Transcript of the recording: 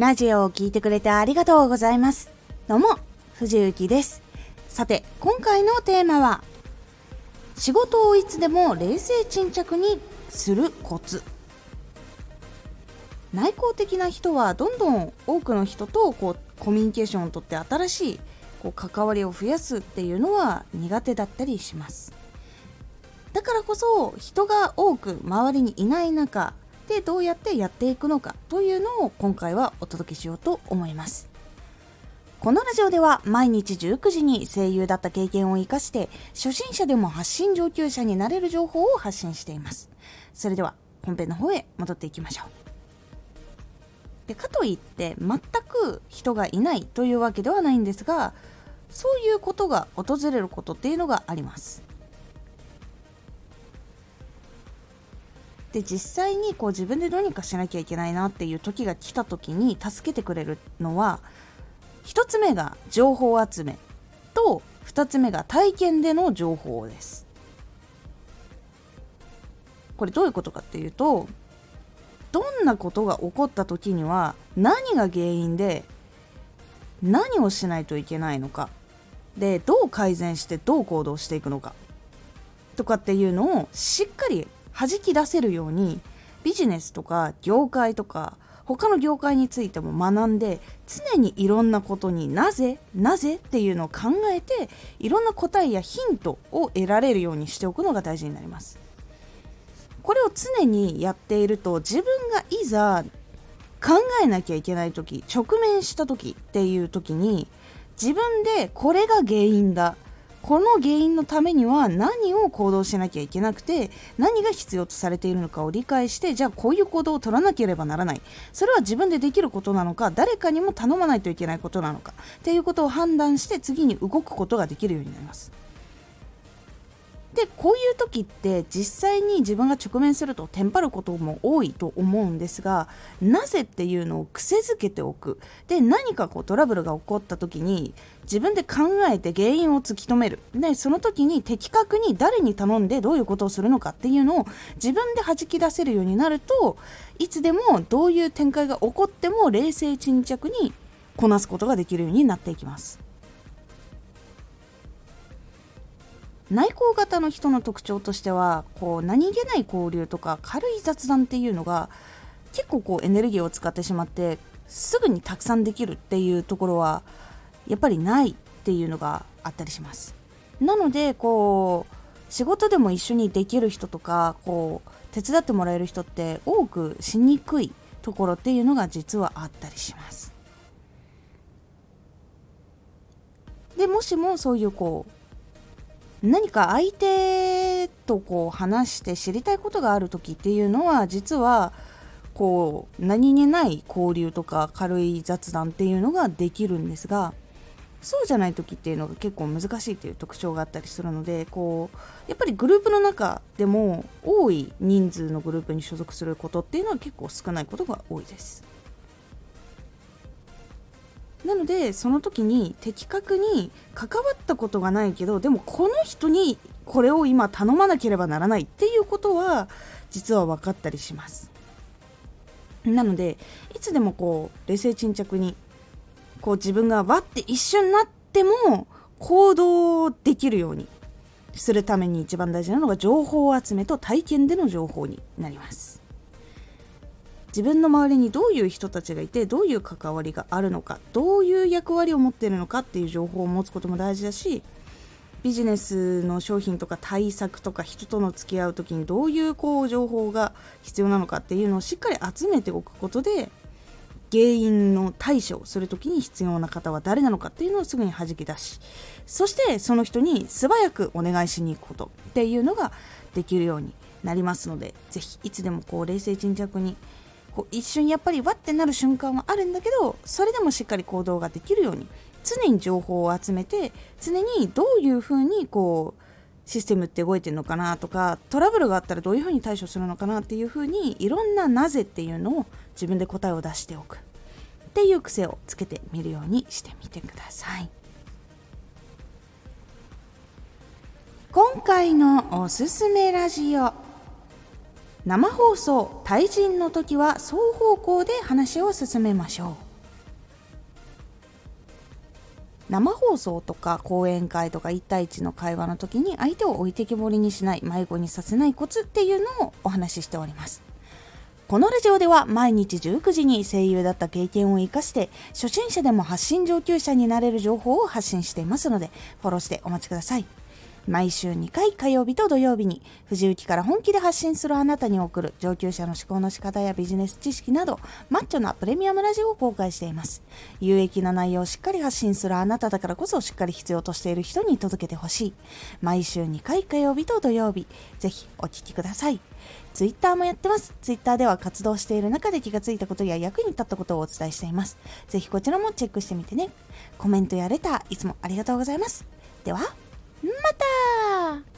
ラジオを聴いてくれてありがとうございます。どうも、藤幸です。さて、今回のテーマは、仕事をいつでも冷静沈着にするコツ。内向的な人はどんどん多くの人とこうコミュニケーションをとって新しいこう関わりを増やすっていうのは苦手だったりしますだからこそ人が多く周りにいない中でどうやってやっていくのかというのを今回はお届けしようと思います。このラジオでは毎日19時に声優だった経験を生かして初心者でも発信上級者になれる情報を発信しています。それでは本編の方へ戻っていきましょう。でかといって全く人がいないというわけではないんですがそういうことが訪れることっていうのがあります。で実際にこう自分でどうにかしなきゃいけないなっていう時が来た時に助けてくれるのは1つ目が情報集めと2つ目が体験での情報です。これどういうことかっていうとどんなことが起こった時には何が原因で何をしないといけないのかでどう改善してどう行動していくのかとかっていうのをしっかり弾き出せるようにビジネスとか業界とか他の業界についても学んで常にいろんなことになぜなぜっていうのを考えていろんな答えやヒントを得られるようにしておくのが大事になります。これを常にやっていると自分がいざ考えなきゃいけない時直面した時っていう時に自分でこれが原因だこの原因のためには何を行動しなきゃいけなくて何が必要とされているのかを理解してじゃあこういう行動を取らなければならないそれは自分でできることなのか誰かにも頼まないといけないことなのかっていうことを判断して次に動くことができるようになります。でこういう時って実際に自分が直面するとテンパることも多いと思うんですがなぜっていうのを癖づけておくで何かこうトラブルが起こった時に自分で考えて原因を突き止めるでその時に的確に誰に頼んでどういうことをするのかっていうのを自分で弾き出せるようになるといつでもどういう展開が起こっても冷静沈着にこなすことができるようになっていきます。内向型の人の特徴としてはこう何気ない交流とか軽い雑談っていうのが結構こうエネルギーを使ってしまってすぐにたくさんできるっていうところはやっぱりないっていうのがあったりします。なのでこう仕事でも一緒にできる人とかこう手伝ってもらえる人って多くしにくいところっていうのが実はあったりします。でもしもそういうこう何か相手とこう話して知りたいことがある時っていうのは実はこう何気ない交流とか軽い雑談っていうのができるんですがそうじゃない時っていうのが結構難しいっていう特徴があったりするのでこうやっぱりグループの中でも多い人数のグループに所属することっていうのは結構少ないことが多いです。なのでその時に的確に関わったことがないけどでもこの人にこれを今頼まなければならないっていうことは実は分かったりします。なのでいつでもこう冷静沈着にこう自分がわって一瞬になっても行動できるようにするために一番大事なのが情報集めと体験での情報になります。自分の周りにどういう人たちがいてどういう関わりがあるのかどういう役割を持っているのかっていう情報を持つことも大事だしビジネスの商品とか対策とか人との付き合う時にどういうこう情報が必要なのかっていうのをしっかり集めておくことで原因の対処をする時に必要な方は誰なのかっていうのをすぐに弾き出しそしてその人に素早くお願いしに行くことっていうのができるようになりますのでぜひいつでもこう冷静沈着にこう一瞬やっぱりわってなる瞬間はあるんだけどそれでもしっかり行動ができるように常に情報を集めて常にどういうふうにこうシステムって動いてるのかなとかトラブルがあったらどういうふうに対処するのかなっていうふうにいろんななぜっていうのを自分で答えを出しておく。っていう癖をつけてみるようにしてみてください。今回のおすすめラジオ。生放送対人の時は双方向で話を進めましょう。生放送とか講演会とか1対1の会話の時に相手を置いてきぼりにしない迷子にさせないコツっていうのをお話ししております。このラジオでは毎日19時に声優だった経験を生かして初心者でも発信上級者になれる情報を発信していますのでフォローしてお待ちください。毎週2回火曜日と土曜日に藤雪から本気で発信するあなたに送る上級者の思考の仕方やビジネス知識などマッチョなプレミアムラジオを公開しています有益な内容をしっかり発信するあなただからこそしっかり必要としている人に届けてほしい毎週2回火曜日と土曜日ぜひお聴きくださいツイッターもやってます。ツイッターでは活動している中で気がついたことや役に立ったことをお伝えしています。ぜひこちらもチェックしてみてね。コメントやレター、いつもありがとうございます。では、また。